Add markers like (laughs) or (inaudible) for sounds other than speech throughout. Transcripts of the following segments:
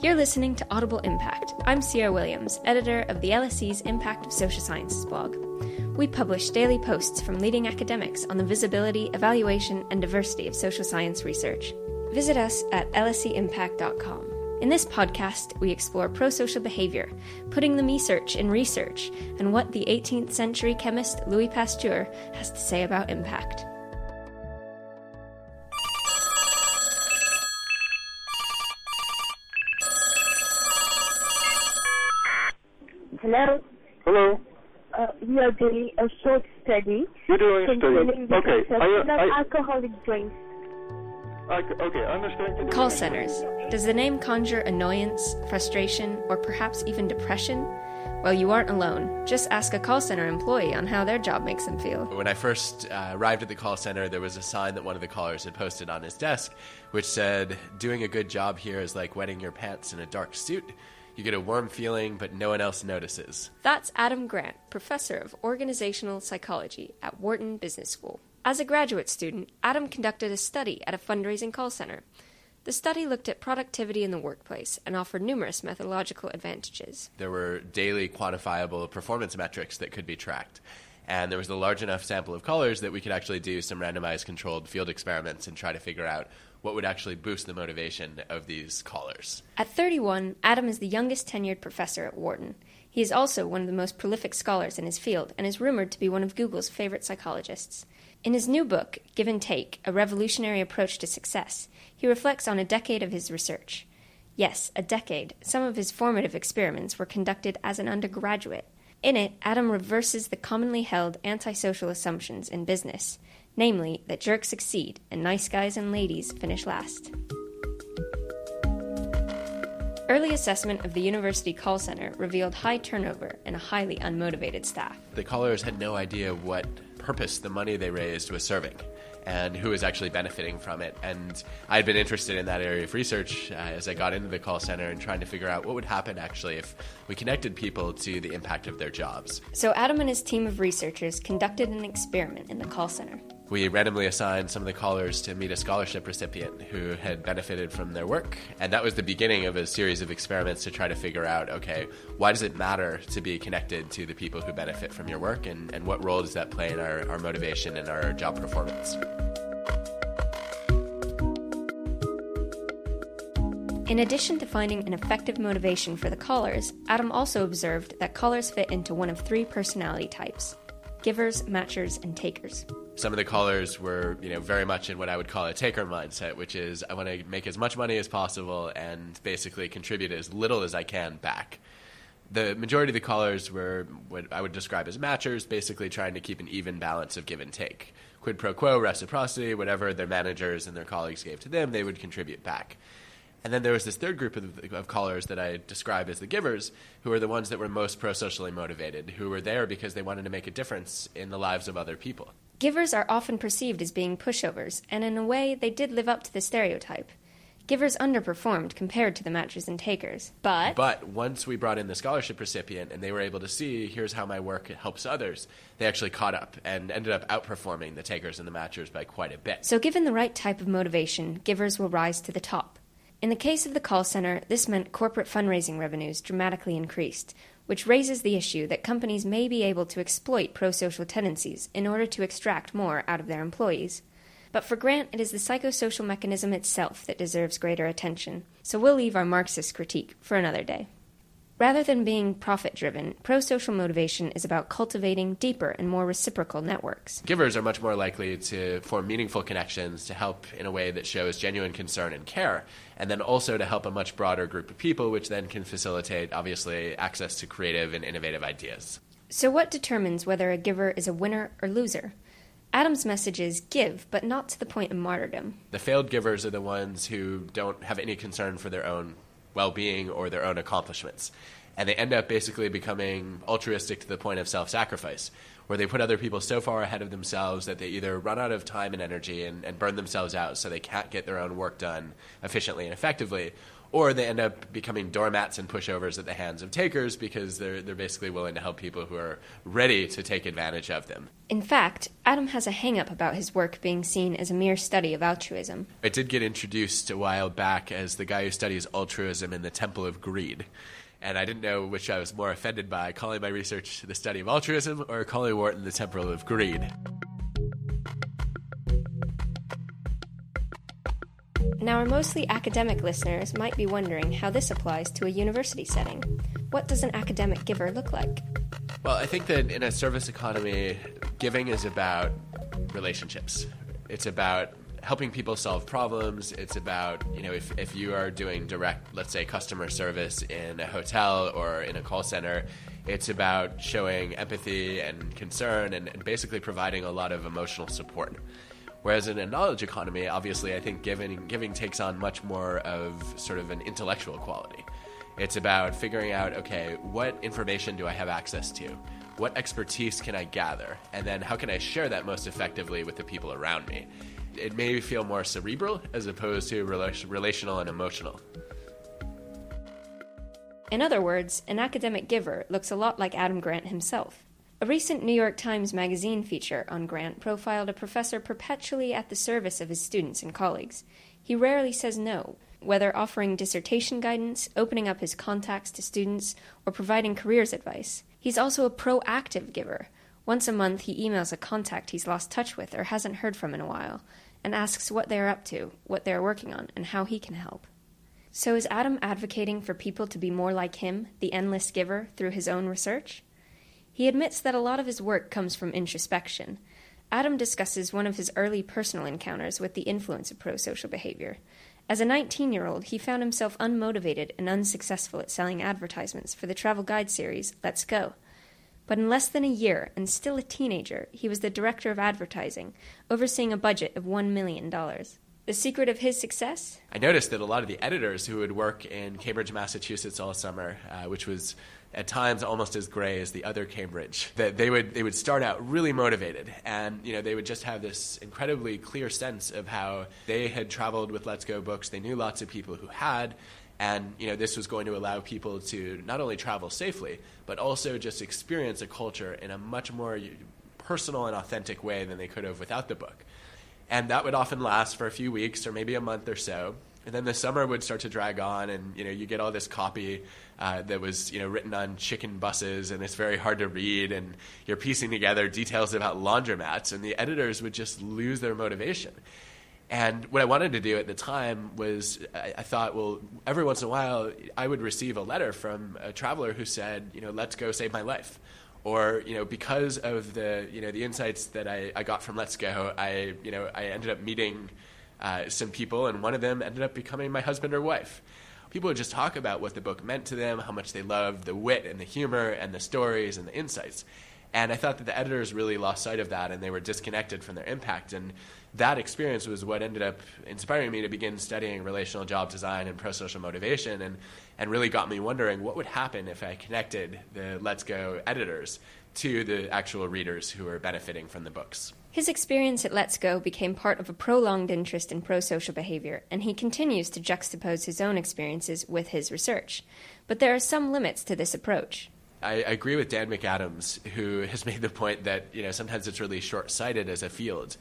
You're listening to Audible Impact. I'm Sierra Williams, editor of the LSE's Impact of Social Sciences blog. We publish daily posts from leading academics on the visibility, evaluation, and diversity of social science research. Visit us at lseimpact.com. In this podcast, we explore pro social behavior, putting the me search in research, and what the 18th century chemist Louis Pasteur has to say about impact. Hello. Hello. Uh, we are doing a short study You're doing a concerning study. the Okay. consumption I, of I, alcoholic drinks. I, okay, I understand. Call centers. Does the name conjure annoyance, frustration, or perhaps even depression? Well, you aren't alone. Just ask a call center employee on how their job makes them feel. When I first uh, arrived at the call center, there was a sign that one of the callers had posted on his desk, which said, Doing a good job here is like wetting your pants in a dark suit. You get a warm feeling, but no one else notices. That's Adam Grant, professor of organizational psychology at Wharton Business School. As a graduate student, Adam conducted a study at a fundraising call center. The study looked at productivity in the workplace and offered numerous methodological advantages. There were daily quantifiable performance metrics that could be tracked. And there was a large enough sample of callers that we could actually do some randomized controlled field experiments and try to figure out what would actually boost the motivation of these callers. At 31, Adam is the youngest tenured professor at Wharton. He is also one of the most prolific scholars in his field and is rumored to be one of Google's favorite psychologists. In his new book, Give and Take A Revolutionary Approach to Success, he reflects on a decade of his research. Yes, a decade. Some of his formative experiments were conducted as an undergraduate. In it, Adam reverses the commonly held antisocial assumptions in business, namely that jerks succeed and nice guys and ladies finish last. Early assessment of the university call center revealed high turnover and a highly unmotivated staff. The callers had no idea what purpose the money they raised was serving and who was actually benefiting from it. And I'd been interested in that area of research uh, as I got into the call center and trying to figure out what would happen actually if we connected people to the impact of their jobs. So Adam and his team of researchers conducted an experiment in the call center. We randomly assigned some of the callers to meet a scholarship recipient who had benefited from their work. And that was the beginning of a series of experiments to try to figure out okay, why does it matter to be connected to the people who benefit from your work, and, and what role does that play in our, our motivation and our job performance? In addition to finding an effective motivation for the callers, Adam also observed that callers fit into one of three personality types givers, matchers, and takers. Some of the callers were, you know, very much in what I would call a taker mindset, which is I want to make as much money as possible and basically contribute as little as I can back. The majority of the callers were what I would describe as matchers, basically trying to keep an even balance of give and take. Quid pro quo, reciprocity, whatever their managers and their colleagues gave to them, they would contribute back. And then there was this third group of, of, callers that I describe as the givers, who were the ones that were most pro socially motivated, who were there because they wanted to make a difference in the lives of other people. Givers are often perceived as being pushovers, and in a way, they did live up to the stereotype. Givers underperformed compared to the matchers and takers, but. But once we brought in the scholarship recipient and they were able to see, here's how my work helps others, they actually caught up and ended up outperforming the takers and the matchers by quite a bit. So, given the right type of motivation, givers will rise to the top. In the case of the call center, this meant corporate fundraising revenues dramatically increased, which raises the issue that companies may be able to exploit pro social tendencies in order to extract more out of their employees. But for Grant, it is the psychosocial mechanism itself that deserves greater attention, so we'll leave our Marxist critique for another day. Rather than being profit driven, pro social motivation is about cultivating deeper and more reciprocal networks. Givers are much more likely to form meaningful connections to help in a way that shows genuine concern and care, and then also to help a much broader group of people, which then can facilitate, obviously, access to creative and innovative ideas. So, what determines whether a giver is a winner or loser? Adam's message is give, but not to the point of martyrdom. The failed givers are the ones who don't have any concern for their own well being or their own accomplishments. And they end up basically becoming altruistic to the point of self sacrifice, where they put other people so far ahead of themselves that they either run out of time and energy and, and burn themselves out so they can't get their own work done efficiently and effectively, or they end up becoming doormats and pushovers at the hands of takers because they're, they're basically willing to help people who are ready to take advantage of them. In fact, Adam has a hang up about his work being seen as a mere study of altruism. I did get introduced a while back as the guy who studies altruism in the Temple of Greed. And I didn't know which I was more offended by calling my research the study of altruism or calling Wharton the Temple of Greed. Now, our mostly academic listeners might be wondering how this applies to a university setting. What does an academic giver look like? Well, I think that in a service economy, giving is about relationships. It's about helping people solve problems. It's about, you know, if, if you are doing direct, let's say, customer service in a hotel or in a call center, it's about showing empathy and concern and, and basically providing a lot of emotional support. Whereas in a knowledge economy, obviously, I think giving giving takes on much more of sort of an intellectual quality. It's about figuring out, okay, what information do I have access to? What expertise can I gather? And then how can I share that most effectively with the people around me? It may feel more cerebral as opposed to rela- relational and emotional. In other words, an academic giver looks a lot like Adam Grant himself. A recent New York Times Magazine feature on Grant profiled a professor perpetually at the service of his students and colleagues. He rarely says no, whether offering dissertation guidance, opening up his contacts to students, or providing careers advice. He's also a proactive giver. Once a month, he emails a contact he's lost touch with or hasn't heard from in a while, and asks what they are up to, what they are working on, and how he can help. So, is Adam advocating for people to be more like him, the endless giver, through his own research? He admits that a lot of his work comes from introspection. Adam discusses one of his early personal encounters with the influence of prosocial behavior. As a 19 year old, he found himself unmotivated and unsuccessful at selling advertisements for the travel guide series Let's Go. But in less than a year, and still a teenager, he was the director of advertising, overseeing a budget of $1 million. The secret of his success? I noticed that a lot of the editors who would work in Cambridge, Massachusetts all summer, uh, which was at times almost as gray as the other Cambridge. That they would they would start out really motivated, and you know they would just have this incredibly clear sense of how they had traveled with Let's Go books. They knew lots of people who had, and you know this was going to allow people to not only travel safely, but also just experience a culture in a much more personal and authentic way than they could have without the book. And that would often last for a few weeks or maybe a month or so. And then the summer would start to drag on, and you know you get all this copy uh, that was you know written on chicken buses, and it's very hard to read, and you're piecing together details about laundromats, and the editors would just lose their motivation. And what I wanted to do at the time was, I, I, thought, well, every once in a while, I would receive a letter from a traveler who said, you know, let's go save my life. Or, you know, because of the, you know, the insights that I, I got from Let's Go, I, you know, I ended up meeting uh, some people, and one of them ended up becoming my husband or wife. People would just talk about what the book meant to them, how much they loved the wit and the humor and the stories and the insights. And I thought that the editors really lost sight of that and they were disconnected from their impact. And that experience was what ended up inspiring me to begin studying relational job design and pro social motivation and, and really got me wondering what would happen if I connected the Let's Go editors to the actual readers who are benefiting from the books. His experience at Let's Go became part of a prolonged interest in pro-social behavior, and he continues to juxtapose his own experiences with his research. But there are some limits to this approach. I, agree with Dan McAdams, who has made the point that you know sometimes it's really short-sighted as a field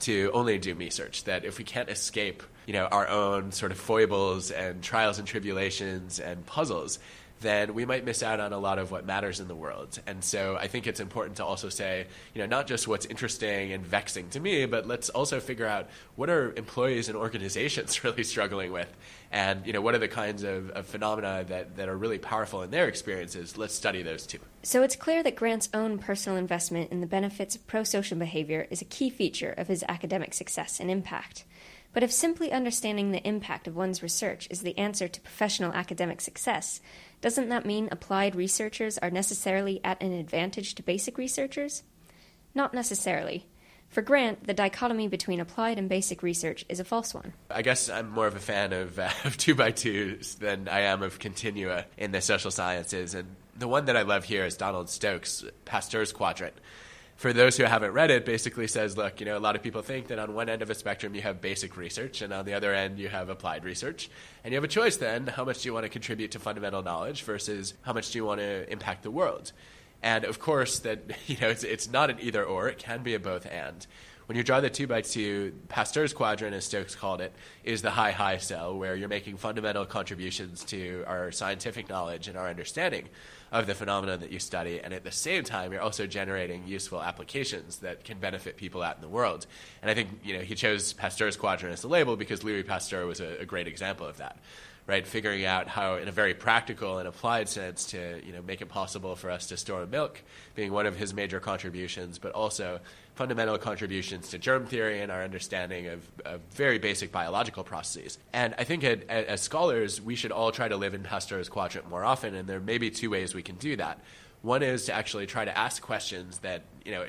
to only do research. That if we can't escape, you know, our own sort of foibles and trials and tribulations and puzzles, then we might miss out on a lot of what matters in the world. And so I think it's important to also say, you know, not just what's interesting and vexing to me, but let's also figure out what are employees and organizations (laughs) really struggling with, and you know, what are the kinds of, of phenomena that, that are really powerful in their experiences. Let's study those too. So it's clear that Grant's own personal investment in the benefits of pro-social behavior is a key feature of his academic success and impact. But if simply understanding the impact of one's research is the answer to professional academic success, doesn't that mean applied researchers are necessarily at an advantage to basic researchers? Not necessarily. For Grant, the dichotomy between applied and basic research is a false one. I guess I'm more of a fan of, uh, of two by twos than I am of continua in the social sciences. And the one that I love here is Donald Stokes' Pasteur's Quadrant. For those who haven't read it, basically says, look, you know, a lot of people think that on one end of a spectrum you have basic research, and on the other end you have applied research, and you have a choice then: how much do you want to contribute to fundamental knowledge versus how much do you want to impact the world? And of course, that (laughs) you know it's, it's not an either or; it can be a both and. When you draw the two by two, Pasteur's quadrant, as Stokes called it, is the high high cell, where you're making fundamental contributions to our scientific knowledge and our understanding of the phenomena that you study, and at the same time, you're also generating useful applications that can benefit people out in the world. And I think you know he chose Pasteur's quadrant as the label because Louis Pasteur was a, a great example of that right? Figuring out how, in a very practical and applied sense, to you know make it possible for us to store milk, being one of his major contributions, but also fundamental contributions to germ theory and our understanding of, of very basic biological processes. And I think as scholars, we should all try to live in Pasteur's quadrant more often, and there may be two ways we can do that. One is to actually try to ask questions that you know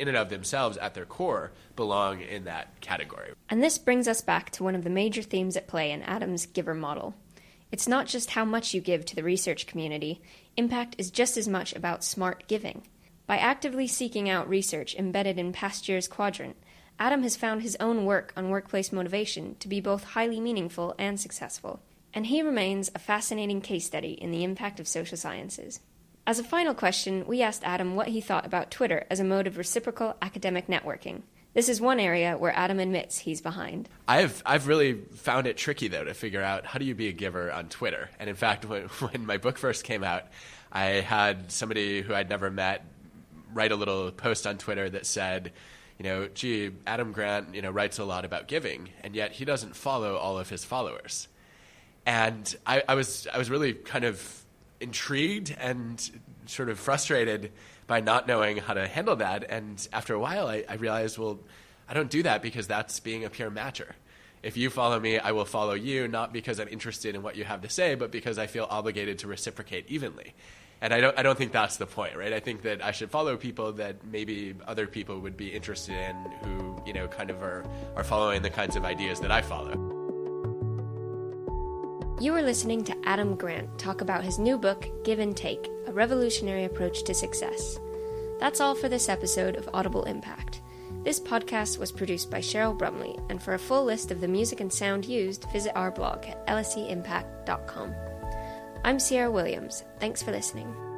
in and of themselves, at their core, belong in that category. And this brings us back to one of the major themes at play in Adam's giver model. It's not just how much you give to the research community, impact is just as much about smart giving. By actively seeking out research embedded in Pasteur's quadrant, Adam has found his own work on workplace motivation to be both highly meaningful and successful. And he remains a fascinating case study in the impact of social sciences. As a final question, we asked Adam what he thought about Twitter as a mode of reciprocal academic networking. This is one area where Adam admits he's behind. I've I've really found it tricky though to figure out how do you be a giver on Twitter. And in fact, (laughs) when, when my book first came out, I had somebody who I'd never met write a little post on Twitter that said, you know, gee, Adam Grant, you know, writes a lot about giving, and yet he doesn't follow all of his followers. And I, I was I was really kind of intrigued and sort of frustrated by not knowing how to handle that. And after a while, I, I realized, well, I don't do that because that's being a pure matcher. If you follow me, I will follow you, not because I'm interested in what you have to say, but because I feel obligated to reciprocate evenly. And I don't, I don't think that's the point, right? I think that I should follow people that maybe other people would be interested in who, you know, kind of are, are following the kinds of ideas that I follow. You are listening to Adam Grant talk about his new book, Give and Take A Revolutionary Approach to Success. That's all for this episode of Audible Impact. This podcast was produced by Cheryl Brumley, and for a full list of the music and sound used, visit our blog at lseimpact.com. I'm Sierra Williams. Thanks for listening.